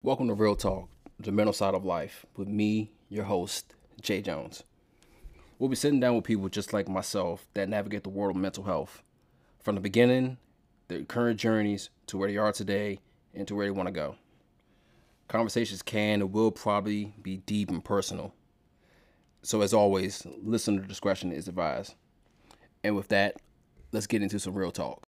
Welcome to Real Talk, the mental side of life, with me, your host, Jay Jones. We'll be sitting down with people just like myself that navigate the world of mental health from the beginning, their current journeys, to where they are today, and to where they want to go. Conversations can and will probably be deep and personal. So, as always, listener discretion is advised. And with that, let's get into some real talk.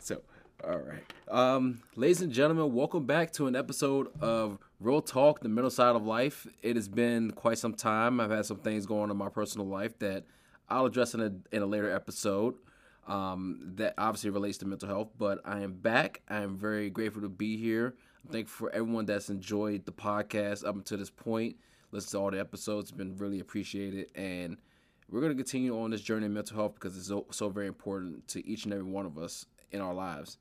So, all right. Um, ladies and gentlemen, welcome back to an episode of Real Talk, the mental side of life. It has been quite some time. I've had some things going on in my personal life that I'll address in a, in a later episode um, that obviously relates to mental health. But I am back. I am very grateful to be here. I'm thankful for everyone that's enjoyed the podcast up until this point. Listen to all the episodes. It's been really appreciated. And we're going to continue on this journey of mental health because it's so, so very important to each and every one of us in our lives.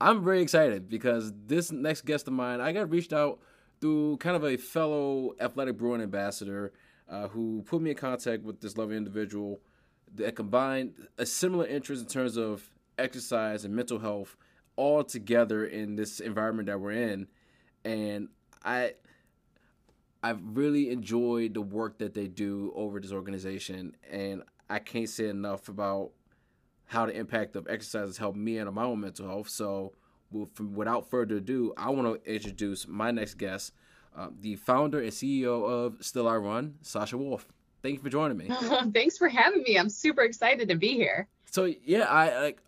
I'm very excited because this next guest of mine, I got reached out through kind of a fellow athletic brewing ambassador uh, who put me in contact with this lovely individual that combined a similar interest in terms of exercise and mental health all together in this environment that we're in. And I I've really enjoyed the work that they do over this organization and I can't say enough about how the impact of exercise has helped me and my own mental health. So, without further ado, I want to introduce my next guest, uh, the founder and CEO of Still I Run, Sasha Wolff. Thank you for joining me. Thanks for having me. I'm super excited to be here. So yeah, I like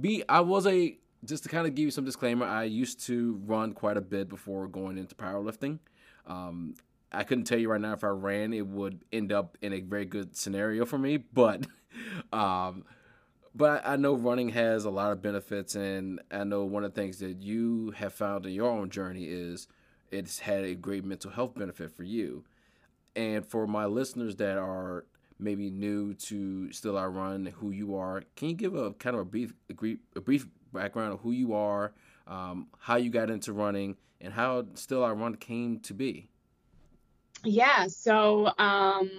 be I was a just to kind of give you some disclaimer. I used to run quite a bit before going into powerlifting. Um, I couldn't tell you right now if I ran, it would end up in a very good scenario for me, but um, but I know running has a lot of benefits, and I know one of the things that you have found in your own journey is it's had a great mental health benefit for you. And for my listeners that are maybe new to Still I Run, who you are, can you give a kind of a brief a brief, a brief background of who you are, um, how you got into running, and how Still I Run came to be? Yeah, so um,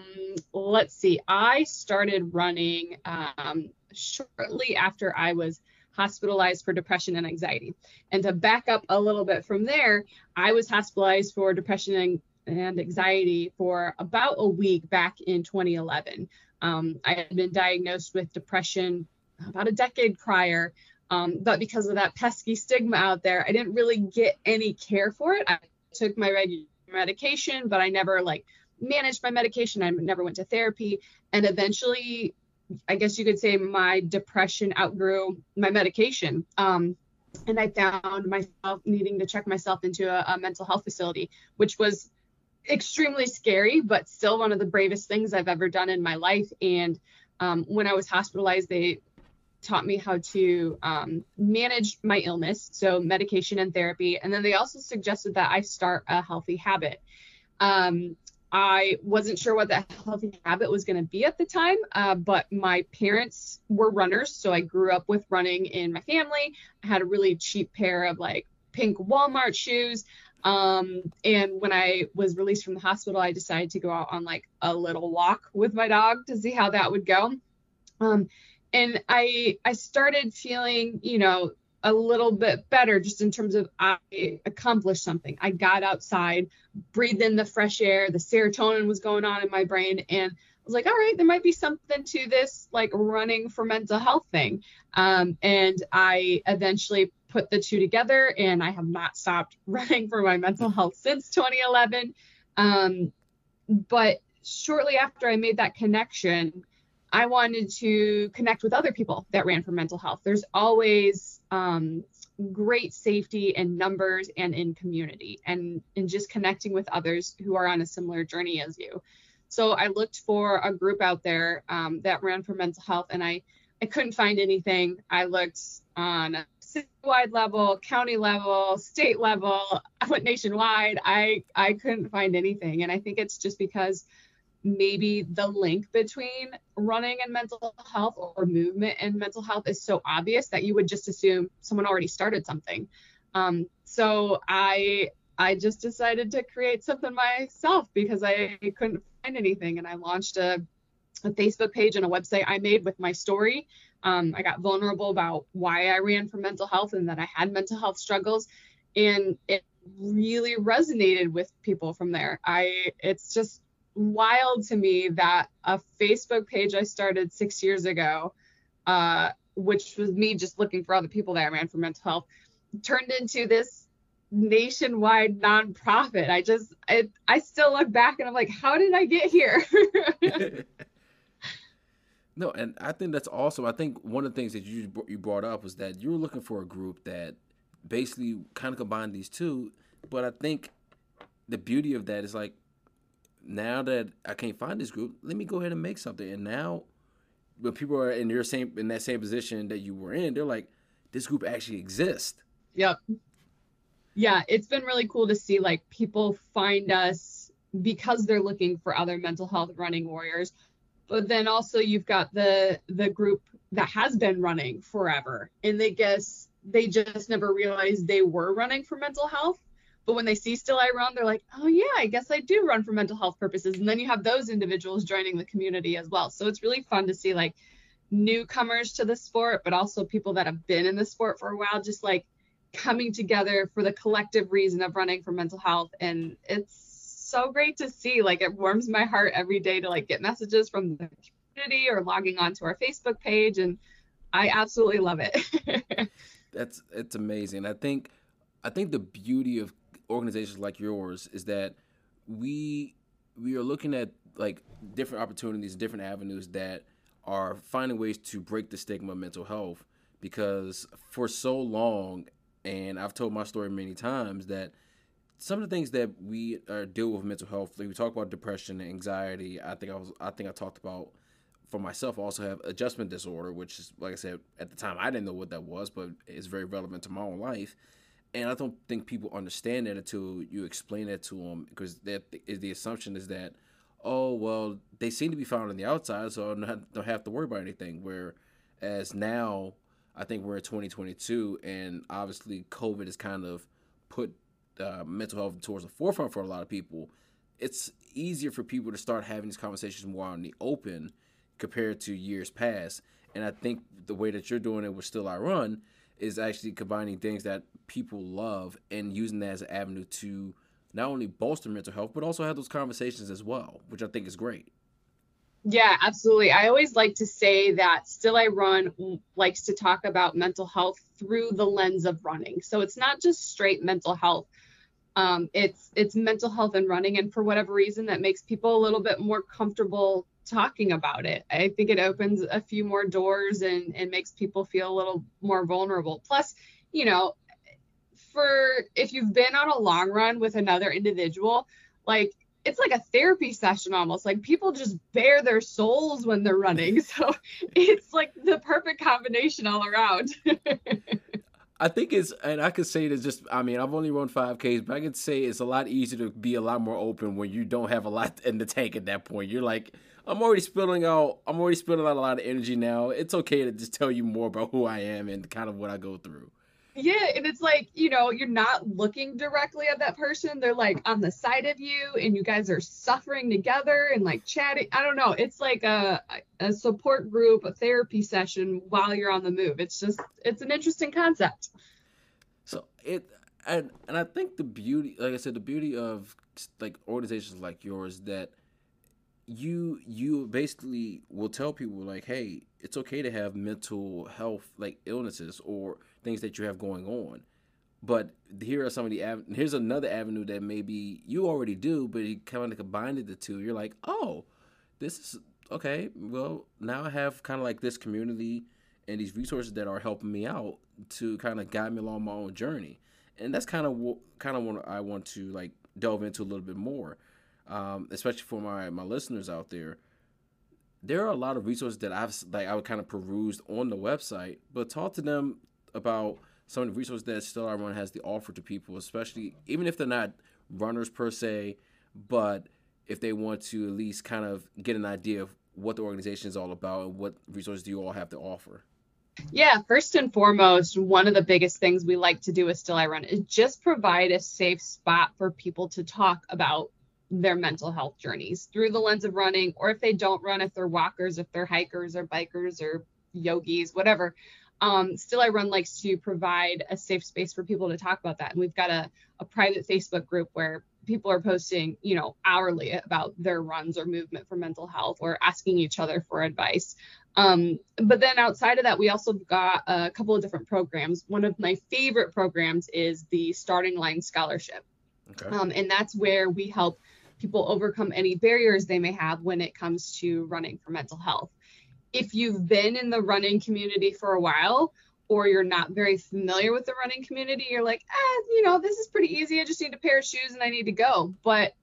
let's see. I started running um, shortly after I was hospitalized for depression and anxiety. And to back up a little bit from there, I was hospitalized for depression and, and anxiety for about a week back in 2011. Um, I had been diagnosed with depression about a decade prior. Um, but because of that pesky stigma out there, I didn't really get any care for it. I took my regular medication, but I never like managed my medication. I never went to therapy. And eventually I guess you could say my depression outgrew my medication. Um, and I found myself needing to check myself into a, a, mental health facility, which was extremely scary, but still one of the bravest things I've ever done in my life. And um, when I was hospitalized, they taught me how to um, manage my illness, so medication and therapy. And then they also suggested that I start a healthy habit. Um, I wasn't sure what that healthy habit was going to be at the time, uh, but my parents were runners, so I grew up with running in my family. I had a really cheap pair of like pink Walmart shoes. Um, and when I was released from the hospital, I decided to go out on like a little walk with my dog to see how that would go. Um, and I I started feeling, you know, a little bit better just in terms of I accomplished something. I got outside, breathed in the fresh air, the serotonin was going on in my brain, and I was like, all right, there might be something to this like running for mental health thing. Um, and I eventually put the two together, and I have not stopped running for my mental health since 2011. Um, but shortly after I made that connection, I wanted to connect with other people that ran for mental health. There's always um, great safety in numbers and in community and in just connecting with others who are on a similar journey as you. So I looked for a group out there um, that ran for mental health and I, I couldn't find anything. I looked on a citywide level, county level, state level, I went nationwide. I, I couldn't find anything. And I think it's just because maybe the link between running and mental health or movement and mental health is so obvious that you would just assume someone already started something. Um, so I I just decided to create something myself because I couldn't find anything, and I launched a, a Facebook page and a website I made with my story Um, I got vulnerable about why I ran for mental health and that I had mental health struggles. And it really resonated with people from there. I it's just wild to me that a Facebook page I started six years ago, uh, which was me just looking for other people that I ran for mental health, turned into this nationwide nonprofit. I just I, I still look back and I'm like, how did I get here? no, and I think that's awesome. I think one of the things that you you brought up was that you were looking for a group that basically kind of combined these two. But I think the beauty of that is like now that I can't find this group, let me go ahead and make something. And now when people are in your same in that same position that you were in, they're like, this group actually exists. Yep. Yeah, it's been really cool to see like people find us because they're looking for other mental health running warriors. But then also you've got the the group that has been running forever and they guess they just never realized they were running for mental health. But when they see Still I Run, they're like, oh, yeah, I guess I do run for mental health purposes. And then you have those individuals joining the community as well. So it's really fun to see like newcomers to the sport, but also people that have been in the sport for a while, just like coming together for the collective reason of running for mental health. And it's so great to see. Like it warms my heart every day to like get messages from the community or logging onto our Facebook page. And I absolutely love it. That's it's amazing. I think I think the beauty of organizations like yours is that we we are looking at like different opportunities, different avenues that are finding ways to break the stigma of mental health because for so long and I've told my story many times that some of the things that we uh, deal with mental health, like we talk about depression anxiety. I think I was, I think I talked about for myself I also have adjustment disorder, which is like I said at the time I didn't know what that was, but it's very relevant to my own life. And I don't think people understand that until you explain that to them, because that is the assumption is that, oh well, they seem to be found on the outside, so I don't have to worry about anything. Whereas now, I think we're in 2022, and obviously COVID has kind of put uh, mental health towards the forefront for a lot of people. It's easier for people to start having these conversations more in the open compared to years past. And I think the way that you're doing it with Still I Run is actually combining things that people love and using that as an avenue to not only bolster mental health, but also have those conversations as well, which I think is great. Yeah, absolutely. I always like to say that Still I Run likes to talk about mental health through the lens of running. So it's not just straight mental health. Um, it's it's mental health and running, and for whatever reason, that makes people a little bit more comfortable talking about it. I think it opens a few more doors and, and makes people feel a little more vulnerable. Plus, you know, for if you've been on a long run with another individual, like it's like a therapy session almost. Like people just bare their souls when they're running. So it's like the perfect combination all around. I think it's, and I could say it just, I mean, I've only run 5Ks, but I could say it's a lot easier to be a lot more open when you don't have a lot in the tank at that point. You're like, I'm already spilling out. I'm already spilling out a lot of energy now. It's okay to just tell you more about who I am and kind of what I go through. Yeah, and it's like, you know, you're not looking directly at that person. They're like on the side of you and you guys are suffering together and like chatting. I don't know. It's like a a support group, a therapy session while you're on the move. It's just it's an interesting concept. So it and and I think the beauty, like I said, the beauty of like organizations like yours that you you basically will tell people like, hey, it's okay to have mental health like illnesses or things that you have going on. But here are some of the av- here's another avenue that maybe you already do, but you kind of combined the two. You're like, oh, this is okay. Well, now I have kind of like this community and these resources that are helping me out to kind of guide me along my own journey. And that's kind of what kind of what I want to like delve into a little bit more um, especially for my my listeners out there. There are a lot of resources that I've like I would kind of perused on the website, but talk to them about some of the resources that Still I Run has to offer to people, especially even if they're not runners per se, but if they want to at least kind of get an idea of what the organization is all about and what resources do you all have to offer. Yeah, first and foremost, one of the biggest things we like to do with Still I Run is just provide a safe spot for people to talk about their mental health journeys through the lens of running, or if they don't run, if they're walkers, if they're hikers or bikers or yogis, whatever. Um, Still I Run likes to provide a safe space for people to talk about that. And we've got a, a private Facebook group where people are posting, you know, hourly about their runs or movement for mental health or asking each other for advice. Um, but then outside of that, we also got a couple of different programs. One of my favorite programs is the Starting Line Scholarship. Okay. Um, and that's where we help people overcome any barriers they may have when it comes to running for mental health. If you've been in the running community for a while, or you're not very familiar with the running community, you're like, ah, you know, this is pretty easy. I just need a pair of shoes and I need to go. But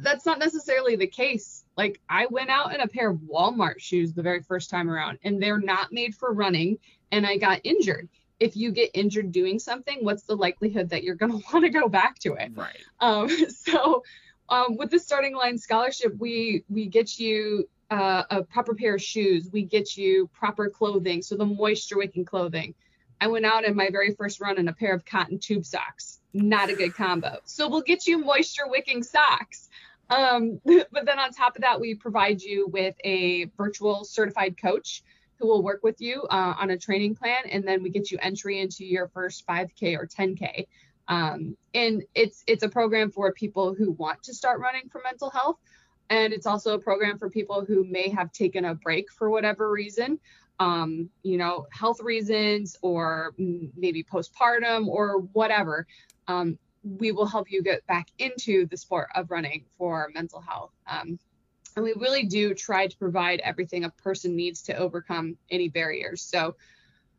that's not necessarily the case. Like I went out in a pair of Walmart shoes the very first time around, and they're not made for running, and I got injured. If you get injured doing something, what's the likelihood that you're going to want to go back to it? Right. Um, so um, with the starting line scholarship, we we get you uh, a proper pair of shoes. We get you proper clothing, so the moisture wicking clothing. I went out in my very first run in a pair of cotton tube socks. Not a good combo. So we'll get you moisture wicking socks. Um, but then on top of that, we provide you with a virtual certified coach who will work with you uh, on a training plan, and then we get you entry into your first 5K or 10K. Um, and it's it's a program for people who want to start running for mental health, and it's also a program for people who may have taken a break for whatever reason um, you know, health reasons or maybe postpartum or whatever, um, we will help you get back into the sport of running for mental health. Um, and we really do try to provide everything a person needs to overcome any barriers. So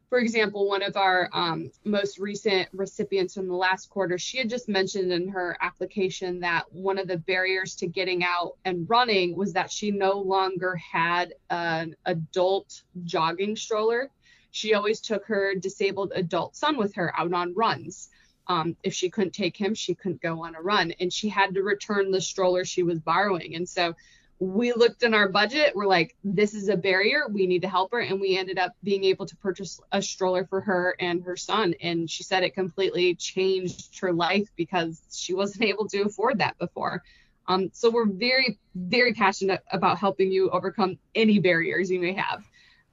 for example, one of our um, most recent recipients from the last quarter, she had just mentioned in her application that one of the barriers to getting out and running was that she no longer had an adult jogging stroller. She always took her disabled adult son with her out on runs. Um, if she couldn't take him, she couldn't go on a run, and she had to return the stroller she was borrowing. And so we looked in our budget we're like this is a barrier we need to help her. And we ended up being able to purchase a stroller for her and her son. And she said it completely changed her life because she wasn't able to afford that before. Um, so we're very very passionate about helping you overcome any barriers you may have.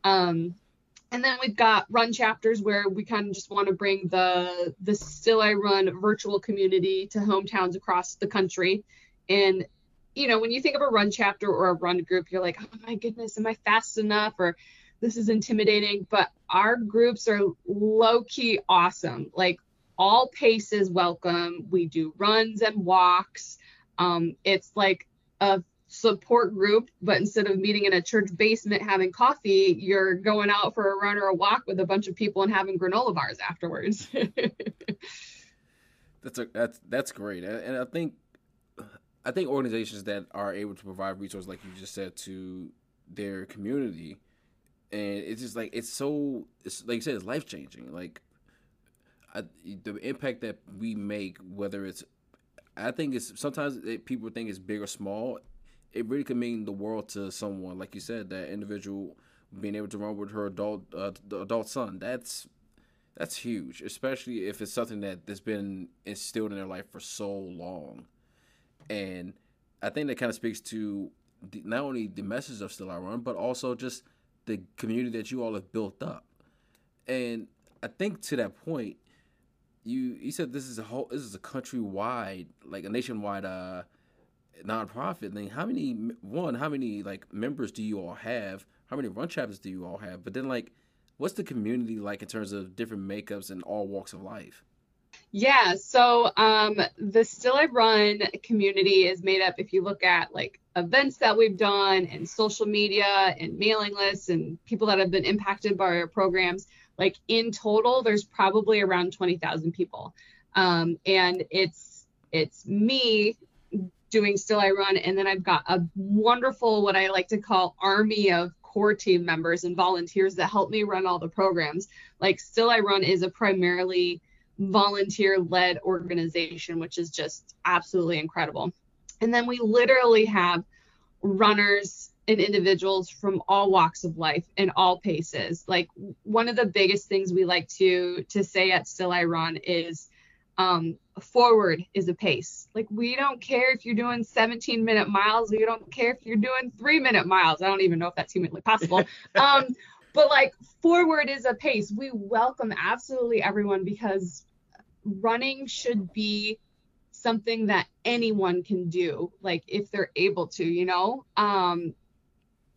Um, and then we've got run chapters where we kind of just want to bring the the still i run virtual community to hometowns across the country. And you know, when you think of a run chapter or a run group, you're like, oh my goodness, am I fast enough? Or this is intimidating. But our groups are low key awesome. Like all paces welcome. We do runs and walks. Um, it's like a support group, but instead of meeting in a church basement having coffee, you're going out for a run or a walk with a bunch of people and having granola bars afterwards. that's a that's that's great, and I think I think organizations that are able to provide resources, like you just said, to their community, and it's just like it's so, it's like you said, it's life changing. Like I, the impact that we make, whether it's, I think it's sometimes it, people think it's big or small. It really can mean the world to someone, like you said, that individual being able to run with her adult uh, adult son. That's that's huge, especially if it's something that has been instilled in their life for so long and I think that kind of speaks to the, not only the message of Still I Run, but also just the community that you all have built up. And I think to that point, you you said this is a whole this is a countrywide like a nationwide uh nonprofit thing. How many one? How many like members do you all have? How many run chapters do you all have? But then like, what's the community like in terms of different makeups and all walks of life? Yeah, so um, the Still I Run community is made up, if you look at like events that we've done and social media and mailing lists and people that have been impacted by our programs, like in total, there's probably around 20,000 people. Um, and it's it's me doing Still I Run, and then I've got a wonderful, what I like to call army of core team members and volunteers that help me run all the programs. Like Still I Run is a primarily volunteer led organization, which is just absolutely incredible. And then we literally have runners and individuals from all walks of life and all paces. Like one of the biggest things we like to to say at Still I Run is um, forward is a pace. Like we don't care if you're doing 17 minute miles, we don't care if you're doing three minute miles. I don't even know if that's humanly possible. Um, but like forward is a pace. We welcome absolutely everyone because running should be something that anyone can do, like if they're able to, you know. Um,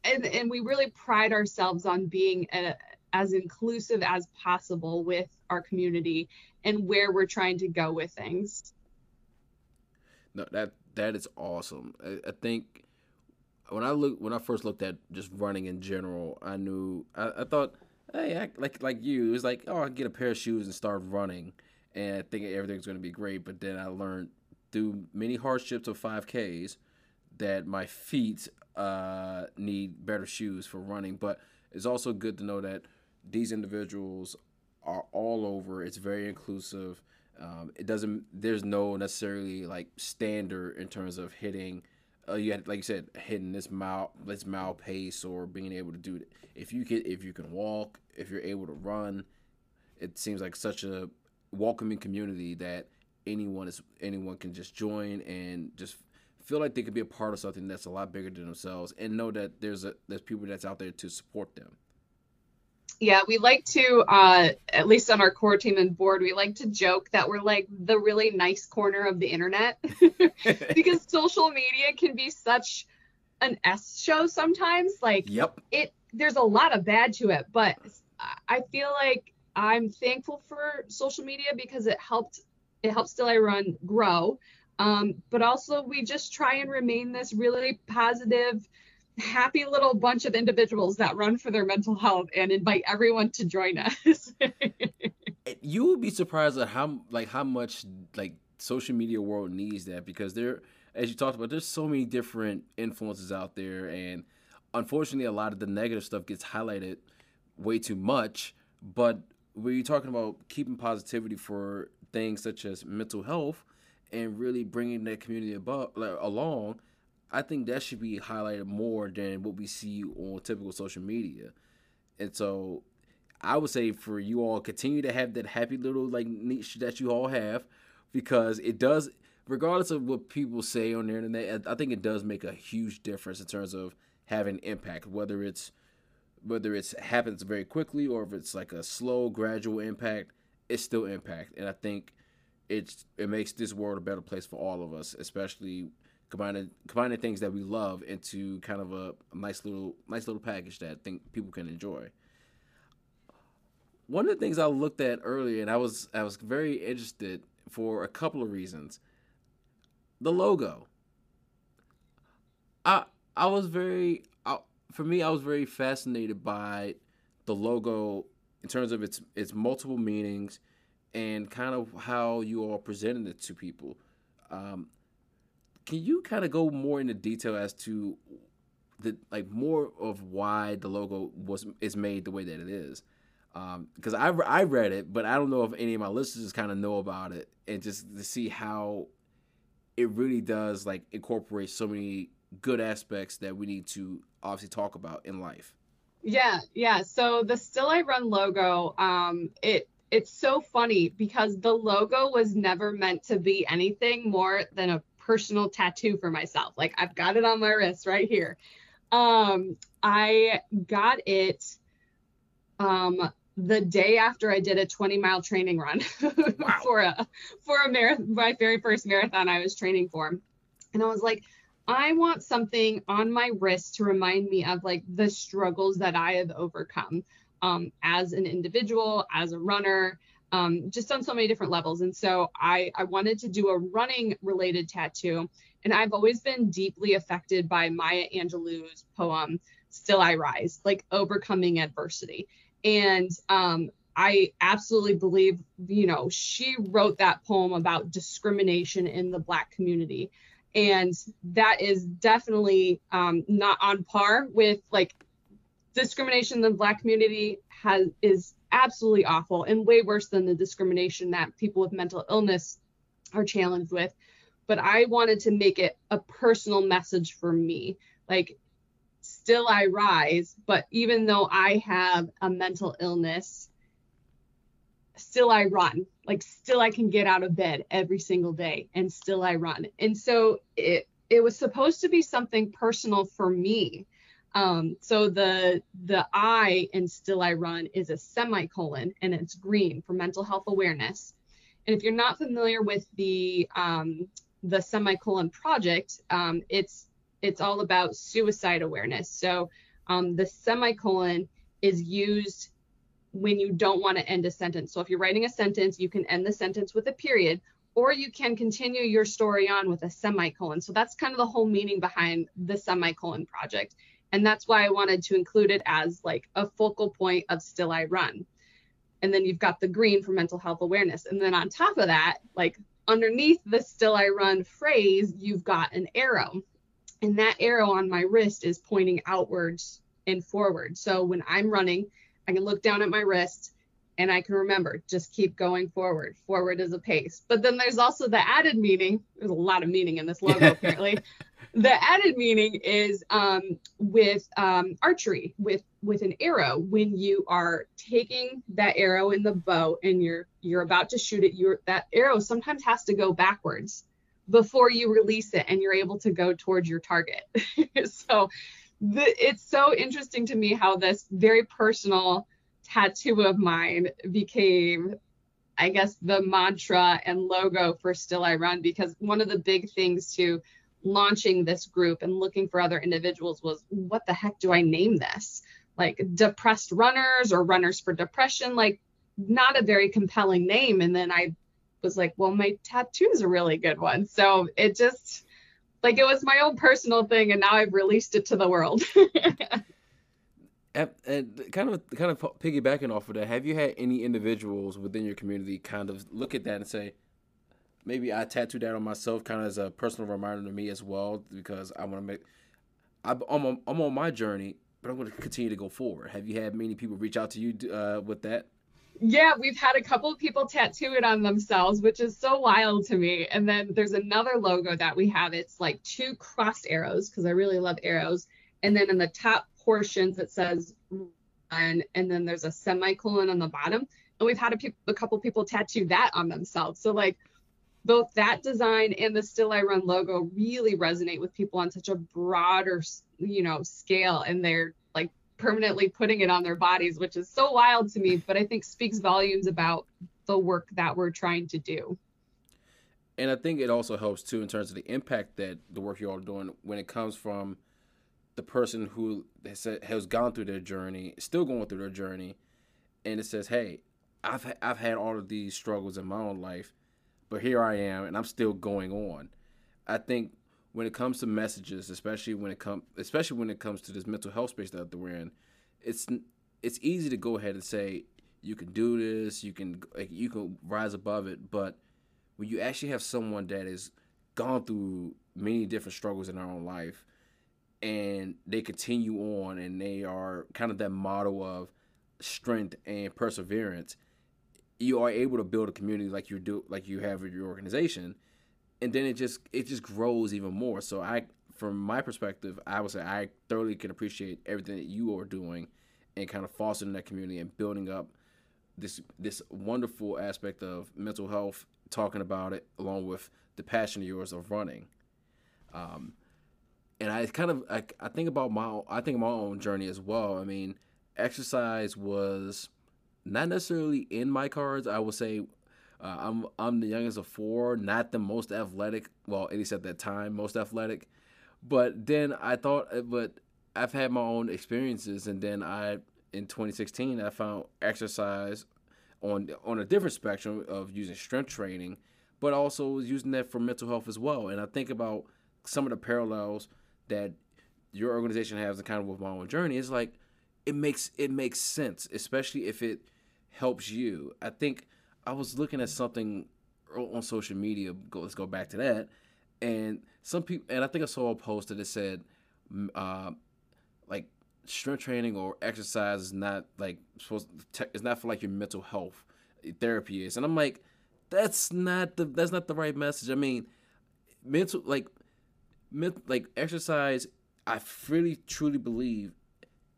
and and we really pride ourselves on being a, as inclusive as possible with our community and where we're trying to go with things. No, that that is awesome. I, I think when I look when I first looked at just running in general, I knew I, I thought, hey, I, like like you, it was like, oh, I get a pair of shoes and start running, and I think everything's going to be great. But then I learned through many hardships of 5Ks that my feet uh, need better shoes for running. But it's also good to know that these individuals are all over. It's very inclusive. Um, it doesn't. There's no necessarily like standard in terms of hitting. Uh, you had, like you said, hitting this mile, this mile pace, or being able to do it. If you can, if you can walk, if you're able to run, it seems like such a welcoming community that anyone is anyone can just join and just feel like they could be a part of something that's a lot bigger than themselves, and know that there's a there's people that's out there to support them. Yeah, we like to, uh, at least on our core team and board, we like to joke that we're like the really nice corner of the internet because social media can be such an S show sometimes. Like, yep, it there's a lot of bad to it, but I feel like I'm thankful for social media because it helped it helps Still I Run grow. Um, but also we just try and remain this really positive happy little bunch of individuals that run for their mental health and invite everyone to join us. you would be surprised at how like how much like social media world needs that because there as you talked about there's so many different influences out there and unfortunately a lot of the negative stuff gets highlighted way too much but when you're talking about keeping positivity for things such as mental health and really bringing that community above, like, along I think that should be highlighted more than what we see on typical social media. And so I would say for you all continue to have that happy little like niche that you all have because it does regardless of what people say on the internet, I think it does make a huge difference in terms of having impact, whether it's whether it's happens very quickly or if it's like a slow, gradual impact, it's still impact. And I think it's it makes this world a better place for all of us, especially combining combining things that we love into kind of a, nice little nice little package that I think people can enjoy. One of the things I looked at earlier, and I was I was very interested for a couple of reasons. The logo. I I was very I, for me I was very fascinated by the logo in terms of its its multiple meanings and kind of how you all presented it to people. Um, can you kind of go more into detail as to the like more of why the logo was is made the way that it is? Because um, I I read it, but I don't know if any of my listeners kind of know about it, and just to see how it really does like incorporate so many good aspects that we need to obviously talk about in life. Yeah, yeah. So the Still I Run logo, um, it it's so funny because the logo was never meant to be anything more than a personal tattoo for myself. Like I've got it on my wrist right here. Um, I got it um, the day after I did a 20 mile training run wow. for a for a marathon, my very first marathon I was training for, and I was like, I want something on my wrist to remind me of like the struggles that I have overcome um, as an individual, as a runner, um, just on so many different levels. And so I, I wanted to do a running related tattoo. And I've always been deeply affected by Maya Angelou's poem, Still I Rise, like overcoming adversity. And um, I absolutely believe, you know, she wrote that poem about discrimination in the Black community. And that is definitely um, not on par with like discrimination in the Black community has is absolutely awful and way worse than the discrimination that people with mental illness are challenged with. But I wanted to make it a personal message for me. Like, still I rise, but even though I have a mental illness, still I run. Like, still I can get out of bed every single day and still I run. And so it, it was supposed to be something personal for me Um, so the the I in Still I Run is a semicolon and it's green for mental health awareness. And if you're not familiar with the um, the semicolon project, um, it's it's all about suicide awareness. So um, the semicolon is used when you don't want to end a sentence. So if you're writing a sentence, you can end the sentence with a period, or you can continue your story on with a semicolon. So that's kind of the whole meaning behind the semicolon project. And that's why I wanted to include it as like a focal point of Still I Run. And then you've got the green for mental health awareness. And then on top of that, like underneath the Still I Run phrase, you've got an arrow. And that arrow on my wrist is pointing outwards and forward. So when I'm running, I can look down at my wrist and I can remember just keep going forward. Forward is a pace. But then there's also the added meaning. There's a lot of meaning in this logo, apparently. the added meaning is um, with um, archery, with with an arrow. When you are taking that arrow in the bow and you're you're about to shoot it, you're that arrow sometimes has to go backwards before you release it and you're able to go towards your target. so the, it's so interesting to me how this very personal tattoo of mine became I guess the mantra and logo for Still I Run because one of the big things to launching this group and looking for other individuals was what the heck do I name this? Like depressed runners or runners for depression, like not a very compelling name. And then I was like, well, my tattoo is a really good one. So it just like it was my own personal thing and now I've released it to the world. and, kind of kind of piggybacking off of that, have you had any individuals within your community kind of look at that and say, maybe I tattooed that on myself, kind of as a personal reminder to me as well, because I want to make. I'm on, I'm on my journey, but I'm going to continue to go forward. Have you had many people reach out to you uh, with that? Yeah, we've had a couple of people tattoo it on themselves, which is so wild to me. And then there's another logo that we have. It's like two crossed arrows because I really love arrows. And then in the top portions it says and and then there's a semicolon on the bottom. And we've had a, pe- a couple people tattoo that on themselves. So like both that design and the Still I Run logo really resonate with people on such a broader, you know, scale, and they're like permanently putting it on their bodies, which is so wild to me, but I think speaks volumes about the work that we're trying to do. And I think it also helps too in terms of the impact that the work you all are doing when it comes from the person who has, has gone through their journey, still going through their journey, and it says, "Hey, I've I've had all of these struggles in my own life, but here I am, and I'm still going on." I think when it comes to messages, especially when it comes, especially when it comes to this mental health space that we're in, it's it's easy to go ahead and say you can do this, you can you can rise above it, but when you actually have someone that has gone through many different struggles in their own life and they continue on and they are kind of that model of strength and perseverance you are able to build a community like you do like you have with your organization and then it just it just grows even more. So i from my perspective i would say i thoroughly can appreciate everything that you are doing and kind of fostering that community and building up this this wonderful aspect of mental health talking about it along with the passion of yours of running. Um, and I kind of I, I think about my I think my own journey as well. I mean, exercise was not necessarily in my cards. I would say uh, I'm I'm the youngest of four, not the most athletic. Well, at least at that time, most athletic. But then I thought, uh, but I've had my own experiences, and then I in 2016 I found exercise on on a different spectrum of using strength training, but also using that for mental health as well. And I think about some of the parallels that your organization has and kind of with my own journey is like it makes it makes sense, especially if it helps you. I think I was looking at something on social media. Go, let's go back to that. And some people, and I think I saw a post that it said, uh, like strength training or exercise is not like supposed. It's not for like your mental health. Therapy is, and I'm like, that's not the that's not the right message. I mean, mental like like exercise, I really truly believe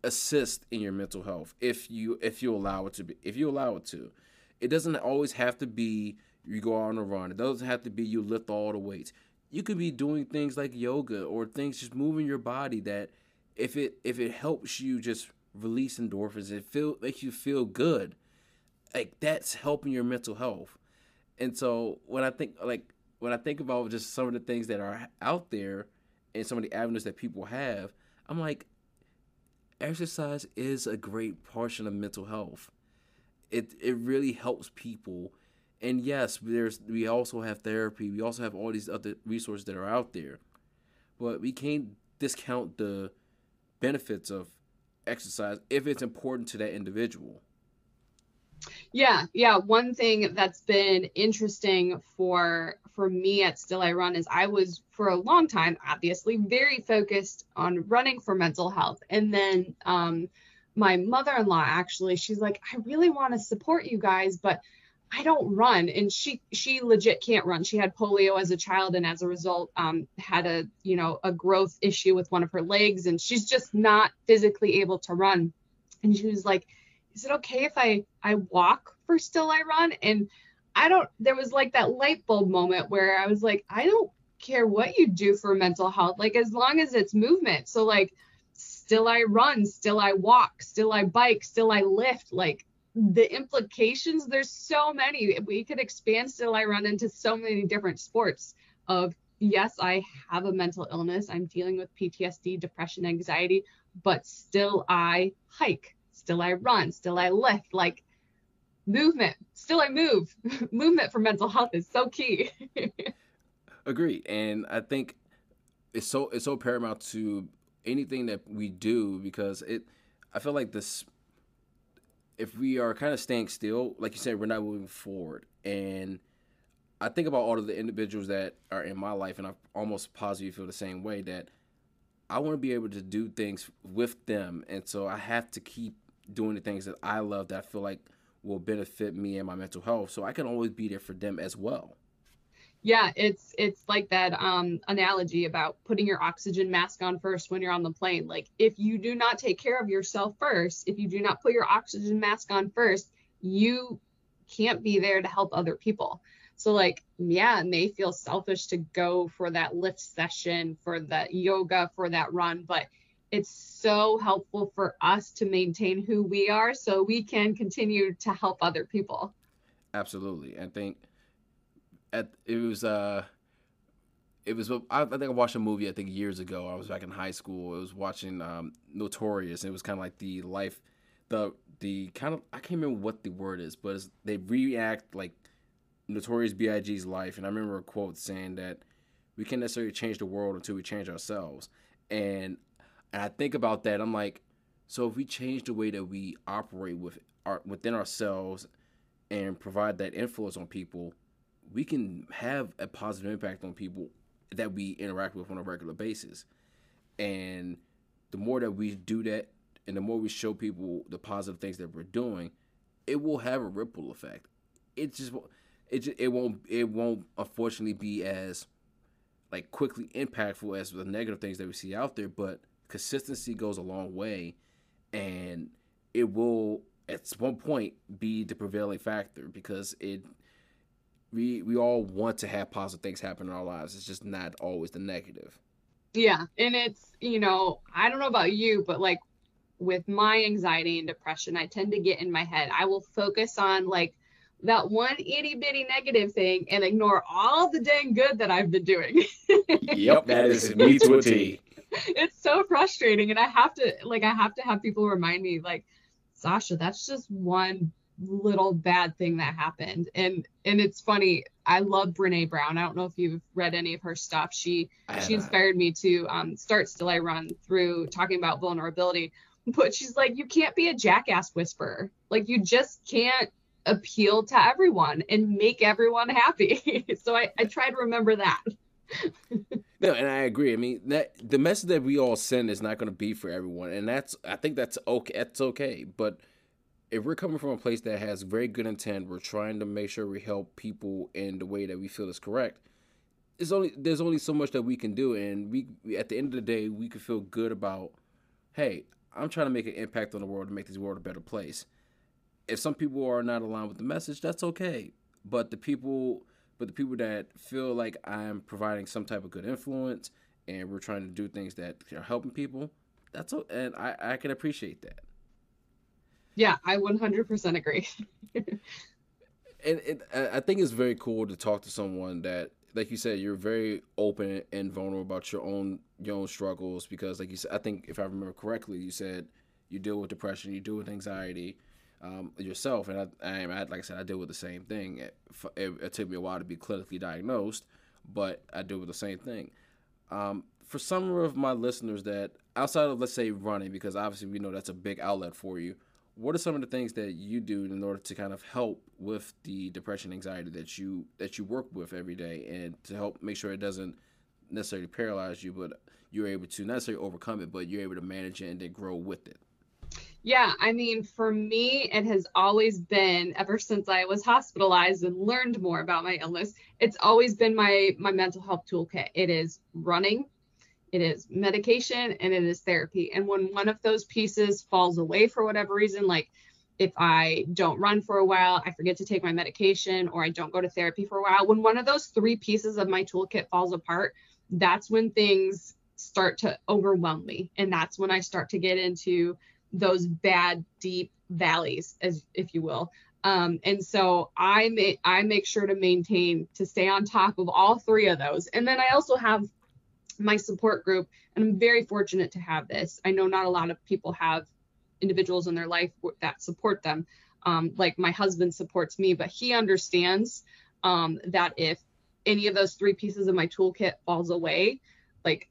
assist in your mental health if you if you allow it to be if you allow it to. It doesn't always have to be you go on a run. It doesn't have to be you lift all the weights. You could be doing things like yoga or things just moving your body that if it if it helps you just release endorphins, it feel makes you feel good. Like that's helping your mental health. And so when I think like when I think about just some of the things that are out there and some of the avenues that people have, I'm like, exercise is a great portion of mental health. It it really helps people. And yes, there's we also have therapy. We also have all these other resources that are out there. But we can't discount the benefits of exercise if it's important to that individual. Yeah, yeah. One thing that's been interesting for for me at Still I Run is I was for a long time, obviously, very focused on running for mental health. And then um, my mother-in-law actually, she's like, I really want to support you guys, but I don't run. And she she legit can't run. She had polio as a child, and as a result, um, had a you know a growth issue with one of her legs, and she's just not physically able to run. And she was like, Is it okay if I I walk for Still I Run? And I don't, there was like that light bulb moment where I was like, I don't care what you do for mental health, like as long as it's movement. So, like, still I run, still I walk, still I bike, still I lift. Like, the implications, there's so many. We could expand still I run into so many different sports of yes, I have a mental illness. I'm dealing with PTSD, depression, anxiety, but still I hike, still I run, still I lift. Like movement still i move movement for mental health is so key agreed and i think it's so it's so paramount to anything that we do because it i feel like this if we are kind of staying still like you said we're not moving forward and i think about all of the individuals that are in my life and i almost positively feel the same way that i want to be able to do things with them and so i have to keep doing the things that i love that i feel like will benefit me and my mental health. So i can always be there for them as well. Yeah it's it's like that um analogy about putting your oxygen mask on first when you're on the plane. Like if you do not take care of yourself first if you do not put your oxygen mask on first you can't be there to help other people. So like yeah it may feel selfish to go for that lift session for that yoga for that run but it's so helpful for us to maintain who we are so we can continue to help other people. Absolutely. I think at it was uh it was I, think I watched a movie I think years ago. I was back in high school. I was watching um, Notorious. It was kind of like the life the the kind of I can't remember what the word is, but they react like Notorious B.I.G.'s life, and I remember a quote saying that we can't necessarily change the world until we change ourselves. And and I think about that. I'm like, so if we change the way that we operate with our within ourselves and provide that influence on people, we can have a positive impact on people that we interact with on a regular basis. And the more that we do that and the more we show people the positive things that we're doing, it will have a ripple effect. It just it just, it won't it won't unfortunately be as like quickly impactful as the negative things that we see out there, but consistency goes a long way, and it will at one point be the prevailing factor because it we we all want to have positive things happen in our lives. It's just not always the negative. Yeah, and it's you know I don't know about you, but like with my anxiety and depression, I tend to get in my head. I will focus on like that one itty bitty negative thing and ignore all the dang good that I've been doing. yep, that is me to a T. it's so frustrating and i have to like i have to have people remind me like sasha that's just one little bad thing that happened. And and it's funny i love brene brown. I don't know if you've read any of her stuff. She she inspired me to um, start still i run through talking about vulnerability but she's like you can't be a jackass whisperer. Like you just can't appeal to everyone and make everyone happy. So i i try to remember that no, and I agree. I mean, that the message that we all send is not going to be for everyone, and that's I think that's okay. That's okay. But if we're coming from a place that has very good intent, we're trying to make sure we help people in the way that we feel is correct. It's only there's only so much that we can do, and we at the end of the day we can feel good about. Hey, I'm trying to make an impact on the world to make this world a better place. If some people are not aligned with the message, that's okay. But the people but the people that feel like I'm providing some type of good influence and we're trying to do things that are helping people, that's all, and I I can appreciate that. Yeah, I 100% agree. and it, I think it's very cool to talk to someone that, like you said, you're very open and vulnerable about your own your own struggles because, like you said, I think if I remember correctly, you said you deal with depression, you deal with anxiety um, yourself, and I, I, like I said, I deal with the same thing. It, it, it, took me a while to be clinically diagnosed, but I deal with the same thing. Um, for some of my listeners that outside of let's say running, because obviously we know that's a big outlet for you what are some of the things that you do in order to kind of help with the depression anxiety that you that you work with every day and to help make sure it doesn't necessarily paralyze you but you're able to not necessarily overcome it but you're able to manage it and then grow with it yeah i mean for me it has always been ever since i was hospitalized and learned more about my illness it's always been my my mental health toolkit it is running it is medication and it is therapy. And when one of those pieces falls away for whatever reason, like if I don't run for a while, I forget to take my medication, or I don't go to therapy for a while, when one of those three pieces of my toolkit falls apart, that's when things start to overwhelm me. And that's when I start to get into those bad, deep valleys, as if you will. Um, and so I make I make sure to maintain to stay on top of all three of those. And then I also have my support group and i'm very fortunate to have this i know not a lot of people have individuals in their life that support them um, like my husband supports me but he understands um, that if any of those three pieces of my toolkit falls away like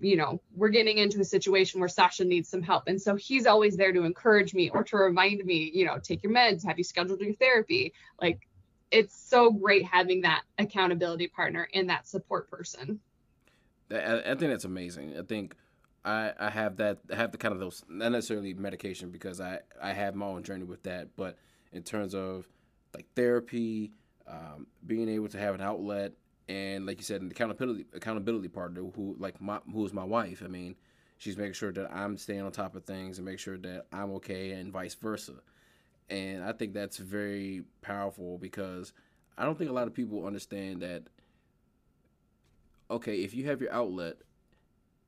you know we're getting into a situation where sasha needs some help. And so he's always there to encourage me or to remind me you know take your meds have you scheduled your therapy? Like it's so great having that accountability partner and that support person. I, I think that's amazing. I think I, I have that I have the kind of those not necessarily medication because I, I have my own journey with that, but in terms of like therapy, um, being able to have an outlet, and like you said, an accountability accountability partner who like my who's my wife. I mean, she's making sure that I'm staying on top of things and make sure that I'm okay, and vice versa. And I think that's very powerful because I don't think a lot of people understand that okay, if you have your outlet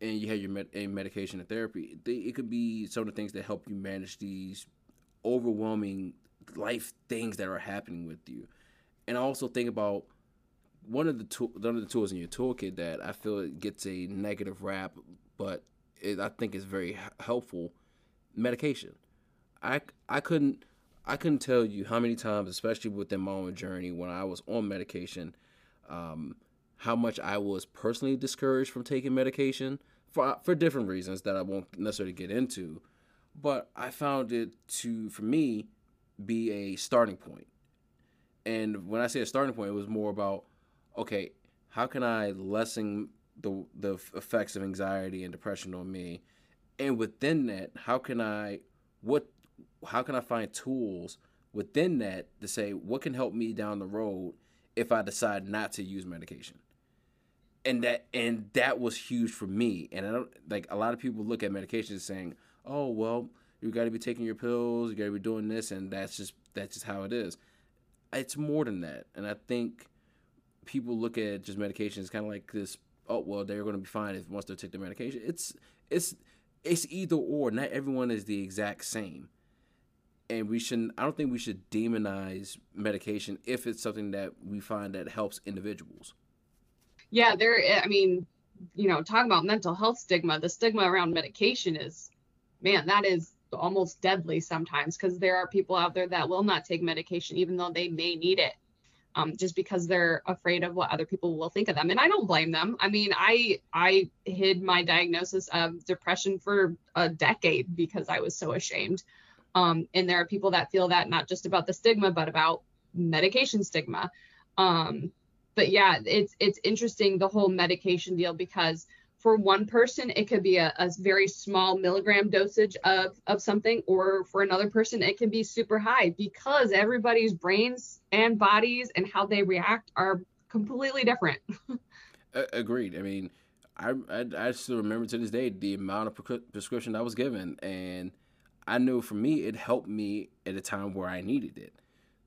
and you have your med- medication and therapy, they, it could be some of the things that help you manage these overwhelming life things that are happening with you. And I also think about one of the tool, one of the tools in your toolkit that I feel it gets a negative rap, but it, I think is very helpful. Medication. I I couldn't I couldn't tell you how many times, especially within my own journey, when I was on medication, um, how much I was personally discouraged from taking medication for for different reasons that I won't necessarily get into, but I found it to for me be a starting point. And when I say a starting point, it was more about okay, how can I lessen the the effects of anxiety and depression on me? And within that, how can I what how can I find tools within that to say what can help me down the road if I decide not to use medication? and that and that was huge for me. And I don't like a lot of people look at medications saying, "Oh, well, you got to be taking your pills, you got to be doing this, and that's just that's just how it is." It's more than that, and I think people look at just medication medications kind of like this. Oh, well, they're going to be fine if once they take the medication. It's it's it's either or. Not everyone is the exact same, and we shouldn't. I don't think we should demonize medication if it's something that we find that helps individuals yeah, there, eh, I mean, you know, talking about mental health stigma, the stigma around medication is, man, that is almost deadly sometimes because there are people out there that will not take medication even though they may need it. Um, just because they're afraid of what other people will think of them. And i don't blame them. I mean i i hid my diagnosis of depression for a decade because i was so ashamed. Um, and there are people that feel that not just about the stigma but about medication stigma. Um, but yeah, it's it's interesting the whole medication deal because for one person it could be a, a very small milligram dosage of of something, or for another person it can be super high because everybody's brains and bodies and how they react are completely different. Agreed. I mean, I, I, I still remember to this day the amount of prescription I was given, and I know for me it helped me at a time where I needed it.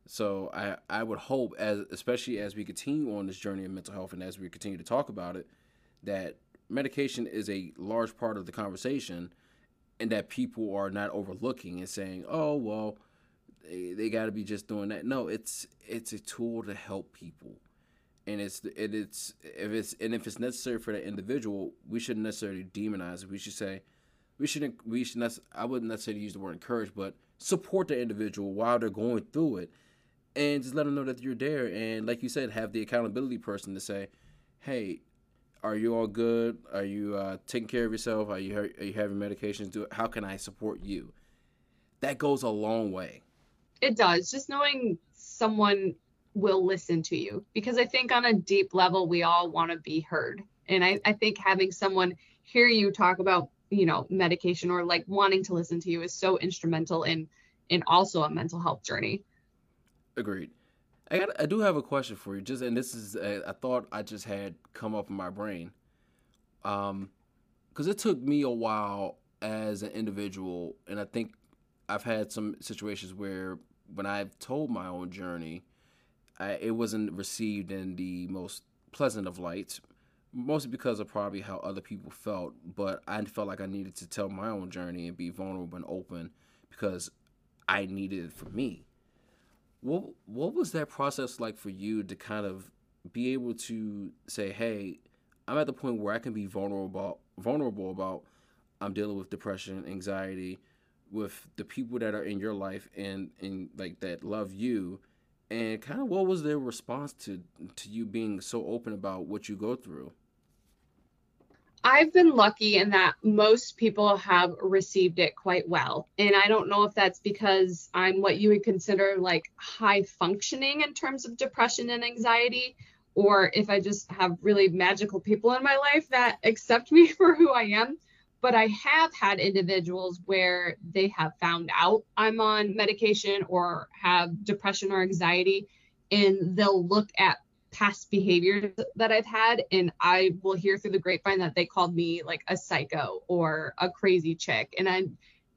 So I, I would hope as especially as we continue on this journey of mental health and as we continue to talk about it, that medication is a large part of the conversation and that people are not overlooking and saying, "Oh, well, they, they got to be just doing that." No, it's it's a tool to help people, and it's it, it's if it's and if it's necessary for that individual, we shouldn't necessarily demonize it. We should say we shouldn't we should not. I wouldn't necessarily use the word encourage, but support the individual while they're going through it, and just let them know that you're there. And like you said, have the accountability person to say, "Hey, are you all good? Are you uh, taking care of yourself? Are you are you having medications? Do how can I support you? That goes a long way. It does. Just knowing someone will listen to you because I think on a deep level we all want to be heard, and I, I think having someone hear you talk about you know medication or like wanting to listen to you is so instrumental in in also a mental health journey. Agreed. I got, I do have a question for you. Just and this is a, a thought I just had come up in my brain. Um, because it took me a while as an individual, and I think I've had some situations where when I've told my own journey, I, it wasn't received in the most pleasant of lights, mostly because of probably how other people felt. But I felt like I needed to tell my own journey and be vulnerable and open because I needed it for me. What what was that process like for you to kind of be able to say, "Hey, I'm at the point where I can be vulnerable vulnerable about I'm dealing with depression, anxiety, with the people that are in your life and and like that love you." And kind of what was their response to to you being so open about what you go through? I've been lucky in that most people have received it quite well. And I don't know if that's because I'm what you would consider like high functioning in terms of depression and anxiety, or if I just have really magical people in my life that accept me for who I am. But I have had individuals where they have found out I'm on medication or have depression or anxiety, and they'll look at past behaviors that I've had, and I will hear through the grapevine that they called me like a psycho or a crazy chick, and I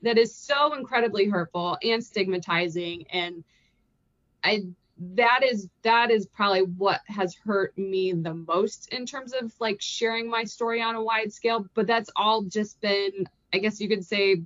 that is so incredibly hurtful and stigmatizing, and I that is that is probably what has hurt me the most in terms of like sharing my story on a wide scale. But that's all just been i guess you could say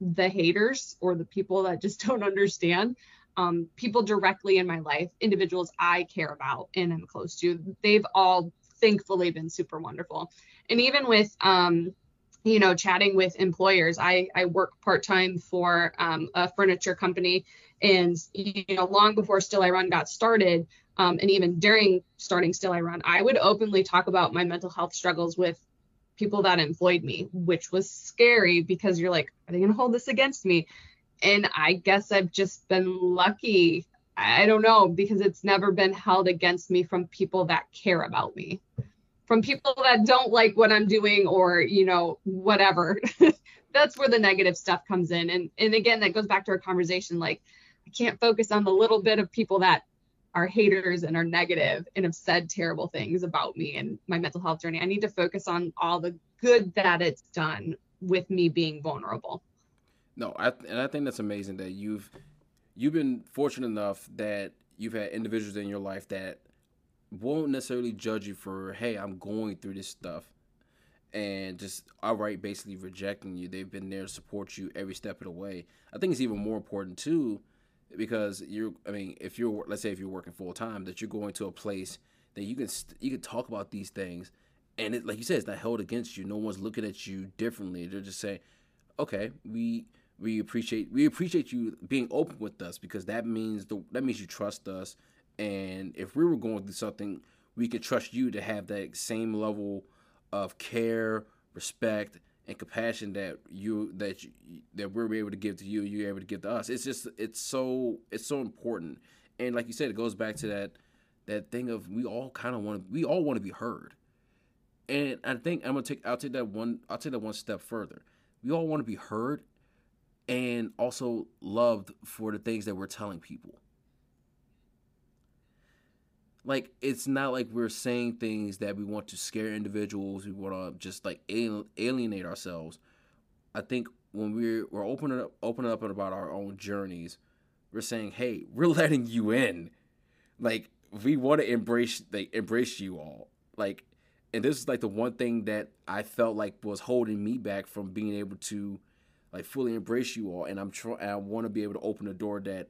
the haters or the people that just don't understand um, people directly in my life, individuals I care about and I'm close to, they've all thankfully been super wonderful. And even with, um, you know, chatting with employers, I, I work part time for um, a furniture company. And, you know, long before Still I Run got started, um, and even during starting Still I Run, I would openly talk about my mental health struggles with people that employed me, which was scary because you're like, are they going to hold this against me? And I guess I've just been lucky. I don't know because it's never been held against me from people that care about me. From people that don't like what I'm doing or, you know, whatever. That's where the negative stuff comes in. And and again, that goes back to our conversation like I can't focus on the little bit of people that are haters and are negative and have said terrible things about me and my mental health journey. I need to focus on all the good that it's done with me being vulnerable. No, I and I think that's amazing that you've you've been fortunate enough that you've had individuals in your life that won't necessarily judge you for hey I'm going through this stuff and just outright basically rejecting you. They've been there to support you every step of the way. I think it's even more important too because you're I mean if you're let's say if you're working full time that you're going to a place that you can you can talk about these things and it like you said it's not held against you. No one's looking at you differently. They're just saying, okay, we we appreciate we appreciate you being open with us because that means the that means you trust us. And if we were going through something we could trust you to have that same level of care respect and compassion that you that you, that we're able to give to you you're able to give to us. It's just it's so it's so important. And like you said it goes back to that that thing of we all kind of want we all want to be heard. And i think i'm gonna take i'll take that one i'll take that one step further. We all want to be heard and also loved for the things that we're telling people. Like it's not like we're saying things that we want to scare individuals. We want to just like alienate ourselves. I think when we're we're opening up opening up about our own journeys, we're saying, "Hey, we're letting you in." Like we want to embrace like embrace you all. Like, and this is like the one thing that I felt like was holding me back from being able to like fully embrace you all, and I'm trying. I want to be able to open a door that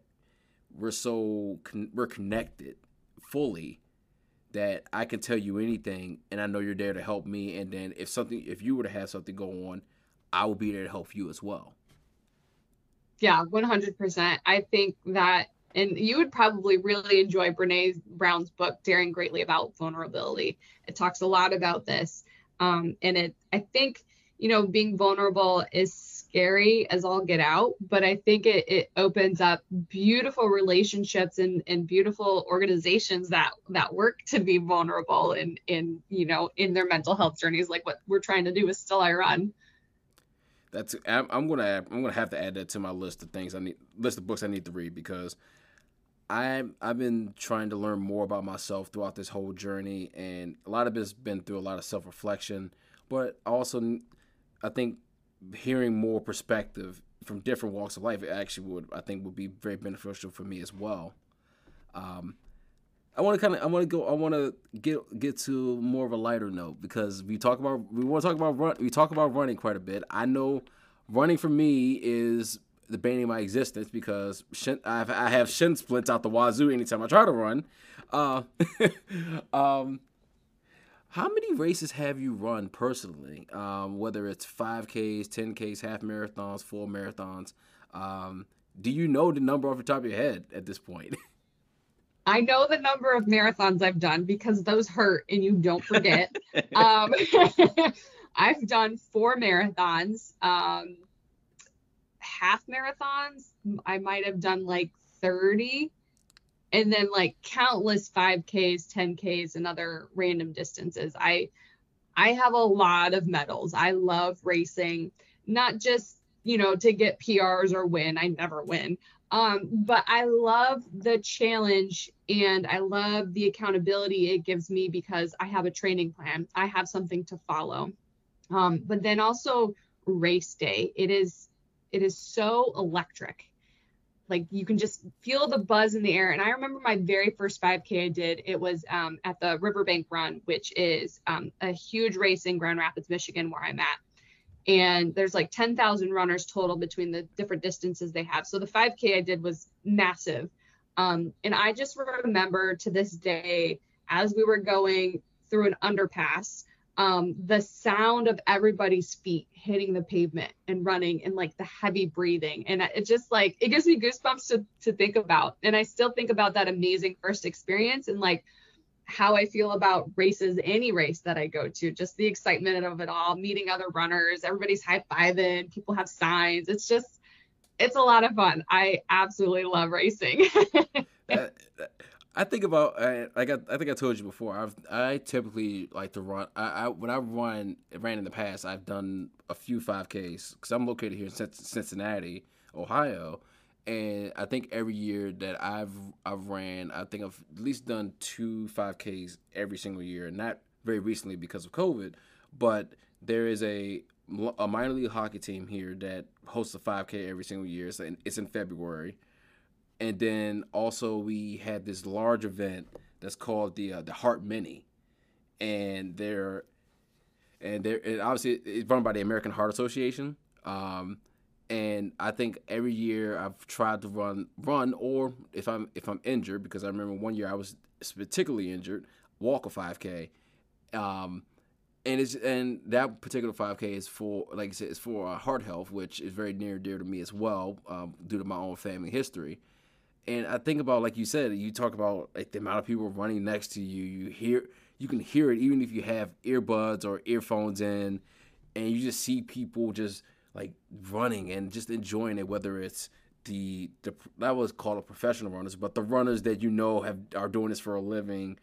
we're so con- we're connected fully that I can tell you anything, and I know you're there to help me. And then if something, if you were to have something go on, I will be there to help you as well. Yeah, 100%. I think that, and you would probably really enjoy Brene Brown's book, Daring Greatly About Vulnerability. It talks a lot about this. Um, and it, I think, you know, being vulnerable is scary as all get out, but I think it, it opens up beautiful relationships and, and beautiful organizations that that work to be vulnerable and in you know in their mental health journeys, like what we're trying to do with Still I Run. That's I'm, gonna I'm gonna have to add that to my list of things I need list of books I need to read because I I've been trying to learn more about myself throughout this whole journey, and a lot of it's been through a lot of self reflection, but also I think hearing more perspective from different walks of life, it actually would I think would be very beneficial for me as well. Um, I want to kind of I want to go I want to get get to more of a lighter note because we talk about we want to talk about run we talk about running quite a bit. I know running for me is the bane of my existence because shin, I have shin splints out the wazoo anytime I try to run. Uh, um, how many races have you run personally? Um, whether it's 5Ks, 10Ks, half marathons, full marathons. Um, do you know the number off the top of your head at this point? I know the number of marathons I've done because those hurt and you don't forget. um, I've done four marathons, um, half marathons. I might have done like 30 and then like countless 5ks 10ks and other random distances. I i have a lot of medals. I love racing not just you know to get prs or win. I never win. Um, but i love the challenge and i love the accountability it gives me because i have a training plan. I have something to follow. Um, but then also race day. It is it is so electric like you can just feel the buzz in the air. And I remember my very first 5K I did, it was um, at the Riverbank Run, which is um, a huge race in Grand Rapids, Michigan, where I'm at. And there's like 10,000 runners total between the different distances they have. So the 5K I did was massive. Um, and I just remember to this day, as we were going through an underpass, um, the sound of everybody's feet hitting the pavement and running and like the heavy breathing. And it just like, it gives me goosebumps to, to think about. And I still think about that amazing first experience and like how I feel about races, any race that I go to, just the excitement of it all, meeting other runners, everybody's high fiving, people have signs. It's just, it's a lot of fun. I absolutely love racing. that, I think about I, like I, I think I told you before. I've I typically like to run. I, I when I run ran in the past, I've done a few 5Ks because I'm located here in Cincinnati, Ohio, and I think every year that I've I've ran, I think I've at least done two 5Ks every single year. Not very recently because of COVID, but there is a a minor league hockey team here that hosts a 5K every single year. So it's in February and then also we had this large event that's called the uh, the Heart Mini, and they're and they're and obviously it's run by the American Heart Association. Um, and I think every year I've tried to run run or if I'm if I'm injured because I remember one year I was particularly injured, walk a 5K. Um, and it's and that particular 5K is for like I said, it's for uh, heart health, which is very near and dear to me as well, um, due to my own family history. And I think about like you said, you talk about like the amount of people running next to you. You hear you can hear it even if you have earbuds or earphones in, and you just see people just like running and just enjoying it. Whether it's the the that was called a professional runners, but the runners that you know have are doing this for a living,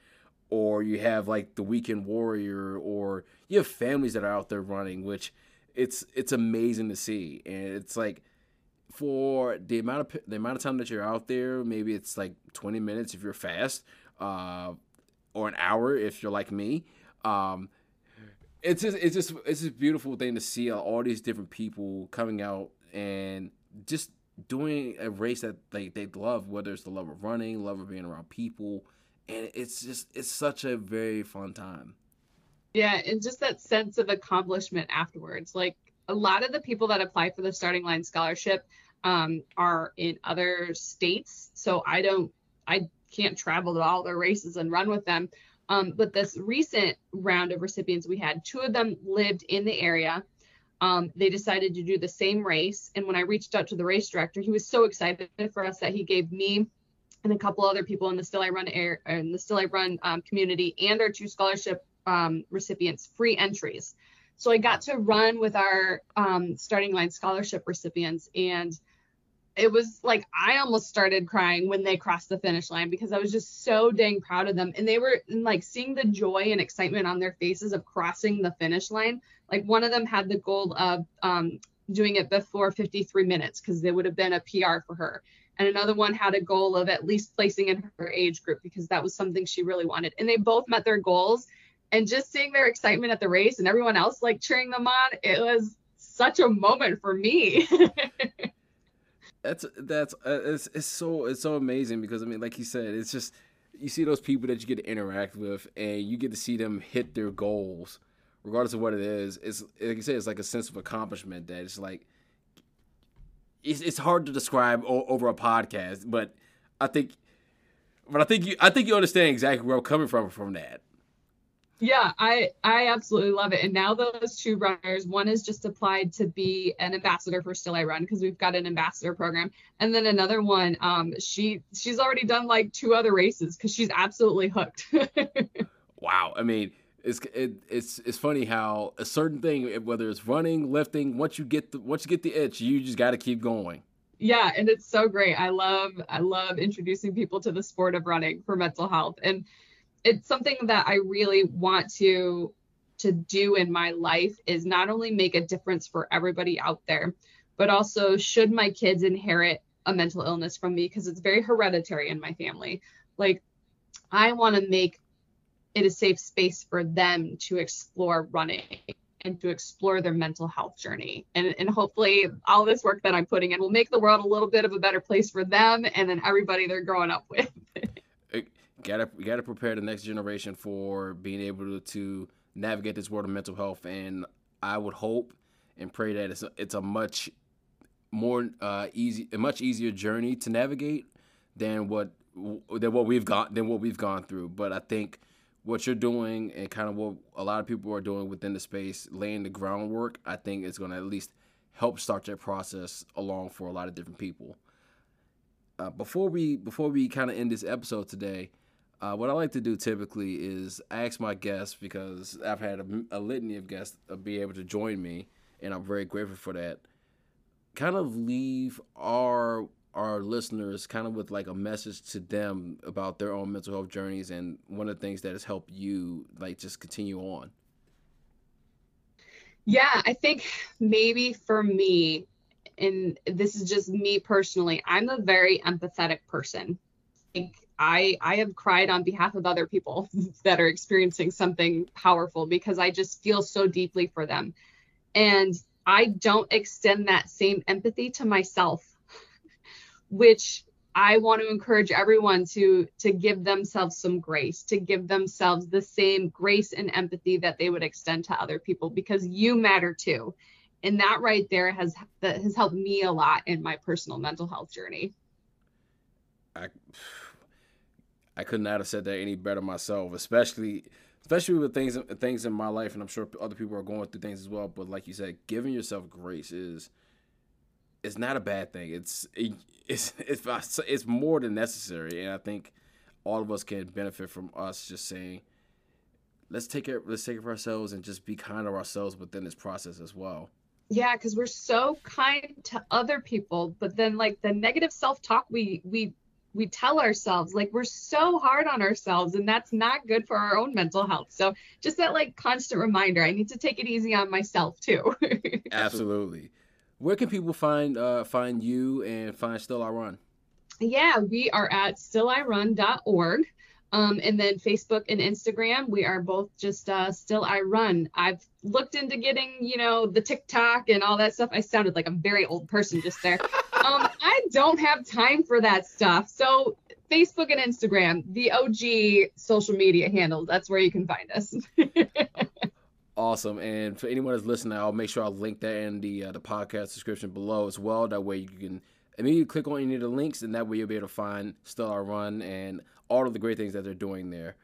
or you have like the weekend warrior, or you have families that are out there running, which it's it's amazing to see, and it's like for the amount of the amount of time that you're out there, maybe it's like 20 minutes if you're fast, uh, or an hour if you're like me. Um, it's just it's just it's a beautiful thing to see all these different people coming out and just doing a race that they, they love, whether it's the love of running, love of being around people, and it's just it's such a very fun time. Yeah, and just that sense of accomplishment afterwards. Like a lot of the people that apply for the starting line scholarship um, are in other states. So I don't, I can't travel to all their races and run with them. Um, but this recent round of recipients we had, two of them lived in the area. Um, they decided to do the same race. And when I reached out to the race director, he was so excited for us that he gave me and a couple other people in the Still I Run air in the Still I Run um, community and our two scholarship um, recipients free entries. So I got to run with our um, starting line scholarship recipients and it was like I almost started crying when they crossed the finish line because I was just so dang proud of them. And they were and like seeing the joy and excitement on their faces of crossing the finish line. Like one of them had the goal of um, doing it before 53 minutes because it would have been a PR for her. And another one had a goal of at least placing in her age group because that was something she really wanted. And they both met their goals. And just seeing their excitement at the race and everyone else like cheering them on, it was such a moment for me. that's that's uh, it's it's so it's so amazing because I mean, like you said, it's just you see those people that you get to interact with, and you get to see them hit their goals, regardless of what it is. It's like you said, it's like a sense of accomplishment that it's like it's it's hard to describe o- over a podcast, but I think, but I think you I think you understand exactly where I'm coming from from that. Yeah, I I absolutely love it. And now those two runners, one is just applied to be an ambassador for Still I Run because we've got an ambassador program, and then another one, um, she she's already done like two other races because she's absolutely hooked. wow, I mean, it's it, it's it's funny how a certain thing, whether it's running, lifting, once you get the once you get the itch, you just got to keep going. Yeah, and it's so great. I love I love introducing people to the sport of running for mental health and it's something that I really want to to do in my life is not only make a difference for everybody out there, but also should my kids inherit a mental illness from me because it's very hereditary in my family. Like I want to make it a safe space for them to explore running and to explore their mental health journey. And, and hopefully all this work that I'm putting in will make the world a little bit of a better place for them and then everybody they're growing up with. Gotta gotta prepare the next generation for being able to, to navigate this world of mental health. And I would hope and pray that it's a, it's a much more uh, easy, a much easier journey to navigate than what than what we've gone than what we've gone through. But I think what you're doing and kind of what a lot of people are doing within the space, laying the groundwork, I think is going to at least help start that process along for a lot of different people. Uh, before we before we kind of end this episode today, uh, what I like to do typically is ask my guests because I've had a, a litany of guests uh, be able to join me, and I'm very grateful for that. Kind of leave our our listeners kind of with like a message to them about their own mental health journeys and one of the things that has helped you like just continue on. Yeah, I think maybe for me, and this is just me personally, I'm a very empathetic person. Think I I have cried on behalf of other people that are experiencing something powerful because I just feel so deeply for them. And I don't extend that same empathy to myself, which I want to encourage everyone to to give themselves some grace, to give themselves the same grace and empathy that they would extend to other people because you matter too. And that right there has that has helped me a lot in my personal mental health journey. I I could not have said that any better myself, especially especially with things things in my life, and I'm sure other people are going through things as well. But like you said, giving yourself grace is it's not a bad thing. It's it, it's it's it's more than necessary, and I think all of us can benefit from us just saying, let's take it let's take care of ourselves and just be kind of ourselves within this process as well. Yeah, because we're so kind to other people, but then like the negative self talk we we we tell ourselves like we're so hard on ourselves and that's not good for our own mental health. So just that like constant reminder i need to take it easy on myself too. Absolutely. Where can people find uh find you and find still i run? Yeah we are at stilliRun.org um, and then Facebook and Instagram, we are both just uh, still I run. I've looked into getting, you know, the TikTok and all that stuff. I sounded like a very old person just there. um, I don't have time for that stuff. So Facebook and Instagram, the OG social media handles. That's where you can find us. Awesome. And for anyone that's listening, I'll make sure I'll link that in the uh, the podcast description below as well. That way you can immediately click on any of the links, and that way you'll be able to find Still I Run and all of the great things that they're doing there.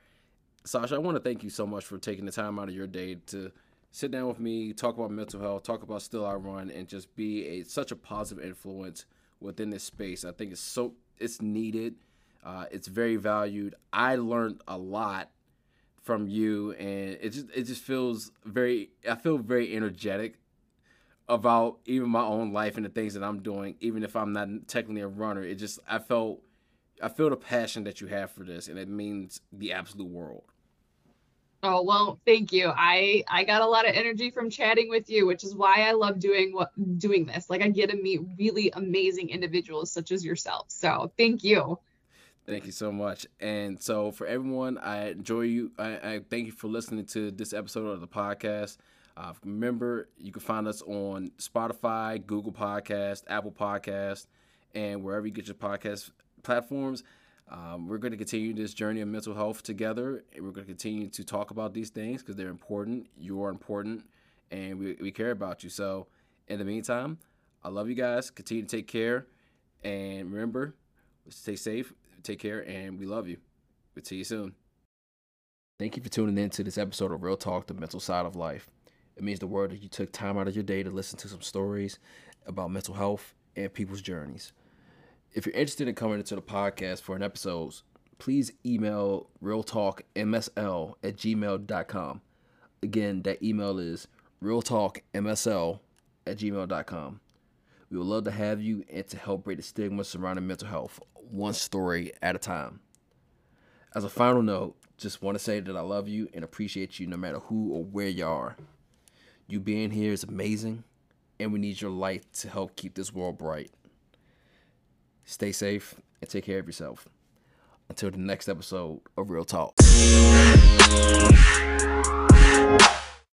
Sasha, I want to thank you so much for taking the time out of your day to sit down with me, talk about mental health, talk about Still I Run, and just be a such a positive influence within this space. I think it's so it's needed. Uh, it's very valued. I learned a lot from you, and it just it just feels very. I feel very energetic about even my own life and the things that I'm doing, even if I'm not technically a runner. It just I felt I feel the passion that you have for this, and it means the absolute world. Oh well, thank you. I I got a lot of energy from chatting with you, which is why I love doing what doing this. Like I get to meet really amazing individuals such as yourself. So thank you. Thank you so much. And so for everyone, I enjoy you. I, I thank you for listening to this episode of the podcast. Uh, remember, you can find us on Spotify, Google Podcast, Apple Podcast, and wherever you get your podcast platforms. Um, we're going to continue this journey of mental health together. We're going to continue to talk about these things because they're important. You are important, and we, we care about you. So, in the meantime, I love you guys. Continue to take care. And remember, stay safe, take care, and we love you. We'll see you soon. Thank you for tuning in to this episode of Real Talk, the mental side of life. It means the world that you took time out of your day to listen to some stories about mental health and people's journeys if you're interested in coming into the podcast for an episode, please email realtalkmsl at gmail.com. Again, that email is realtalkmsl at gmail.com. We would love to have you and to help break the stigma surrounding mental health, one story at a time. As a final note, just want to say that I love you and appreciate you no matter who or where you are. You being here is amazing, and we need your light to help keep this world bright. Stay safe and take care of yourself. Until the next episode of Real Talk.